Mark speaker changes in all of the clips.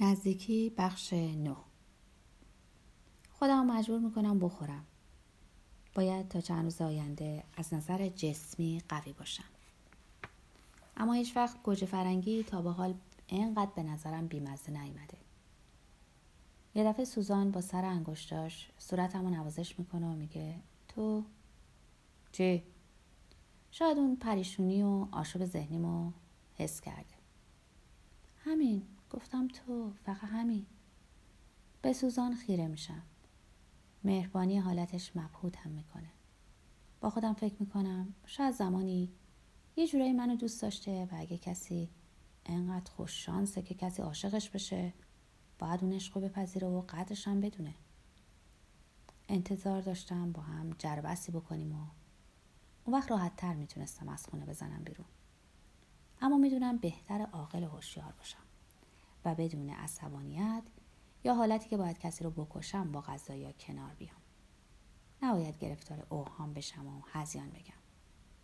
Speaker 1: نزدیکی بخش نو خودم مجبور می‌کنم بخورم. باید تا چند روز آینده از نظر جسمی قوی باشم. اما هیچ وقت گوجه فرنگی تا به حال اینقدر به نظرم بیمزه نیومده. یه دفعه سوزان با سر انگشتاش صورتم رو نوازش می‌کنه و میگه تو؟ چی؟ شاید اون پریشونی و آشوب ذهنیمو حس کرده. همین. گفتم تو فقط همین. به سوزان خیره میشم. مهربانی حالتش مبهوت هم می‌کنه. با خودم فکر می‌کنم شاید زمانی یه جورایی منو دوست داشته و اگه کسی انقدر خوش شانسه که کسی عاشقش بشه باید اون عشقو بپذیره و قدرش هم بدونه. انتظار داشتم با هم جربسی بکنیم و اون وقت راحت تر می‌تونستم از خونه بزنم بیرون. اما می‌دونم بهتر عاقل و هوشیار باشم. و بدون عصبانیت یا حالتی که باید کسی رو بکشم با غذا یا کنار بیام. نباید گرفتار اوهام بشم و هزیان بگم.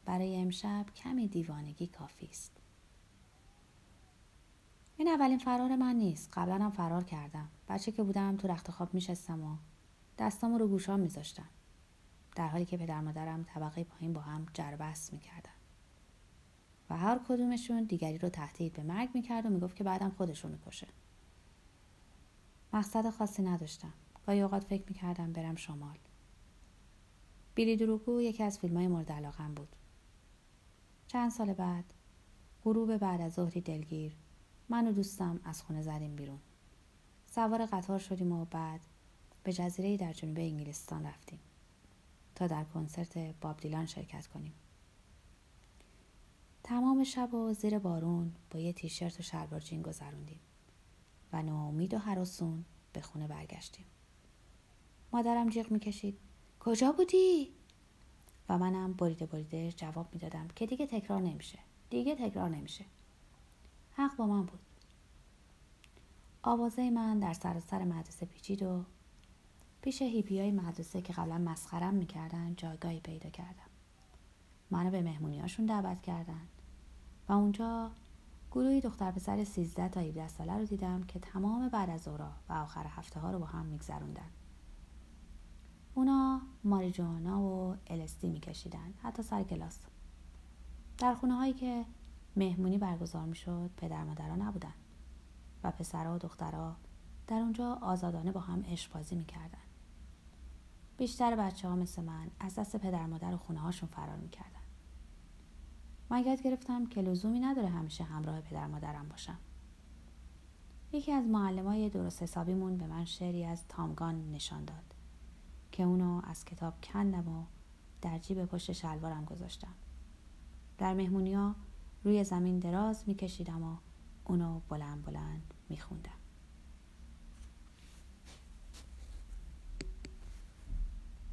Speaker 1: برای امشب کمی دیوانگی کافی است. این اولین فرار من نیست. قبلا هم فرار کردم. بچه که بودم تو رخت خواب میشستم و دستامو رو گوشام میذاشتم. در حالی که پدر مادرم طبقه پایین با هم جربست می‌کردن. هر کدومشون دیگری رو تهدید به مرگ می‌کرد و می‌گفت که بعدم خودش رو می‌کشه. مقصد خاصی نداشتم. گاهی اوقات فکر می‌کردم برم شمال. بیلی دروگو یکی از فیلم های مورد علاقم بود. چند سال بعد غروب بعد از ظهری دلگیر من و دوستم از خونه زدیم بیرون. سوار قطار شدیم و بعد به جزیره در جنوب انگلستان رفتیم تا در کنسرت باب دیلان شرکت کنیم. تمام شب و زیر بارون با یه تیشرت و شلوار جین گذروندیم و ناامید و حراسون به خونه برگشتیم. مادرم جیغ می‌کشید. کجا بودی؟ و منم بریده بریده جواب می‌دادم که دیگه تکرار نمیشه. دیگه تکرار نمیشه. حق با من بود. آوازه من در سراسر سر مدرسه پیچید و پیش هیپی های مدرسه که قبلا مسخرم می‌کردن جایگاهی پیدا کردم. منو به مهمونیاشون دعوت کردن. و اونجا گروهی دختر پسر 13 تا 17 ساله رو دیدم که تمام بعد از اورا و آخر هفته ها رو با هم میگذروندن. اونا ماریجوانا و الستی میکشیدن حتی سر کلاس. در خونه هایی که مهمونی برگزار می‌شد پدر مادرها نبودن و پسرها و دخترها در اونجا آزادانه با هم عشق بازی می‌کردن. بیشتر بچه ها مثل من از دست پدر مادر و خونه هاشون فرار می‌کردن. من یاد گرفتم که لزومی نداره همیشه همراه پدر مادرم باشم. یکی از معلم های درست حسابیمون به من شعری از تامگان نشان داد که اونو از کتاب کندم و در جیب پشت شلوارم گذاشتم. در مهمونی ها روی زمین دراز میکشیدم و اونو بلند بلند میخوندم.